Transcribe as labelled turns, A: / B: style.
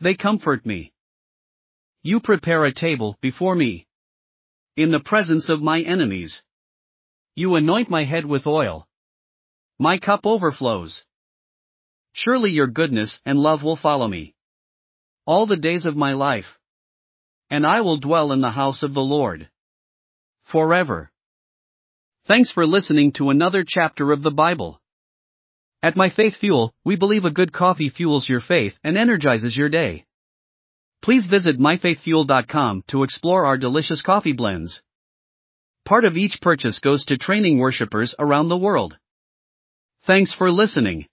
A: They comfort me. You prepare a table before me. In the presence of my enemies. You anoint my head with oil. My cup overflows. Surely your goodness and love will follow me. All the days of my life. And I will dwell in the house of the Lord. Forever. Thanks for listening to another chapter of the Bible. At My Faith Fuel, we believe a good coffee fuels your faith and energizes your day. Please visit myfaithfuel.com to explore our delicious coffee blends. Part of each purchase goes to training worshippers around the world. Thanks for listening.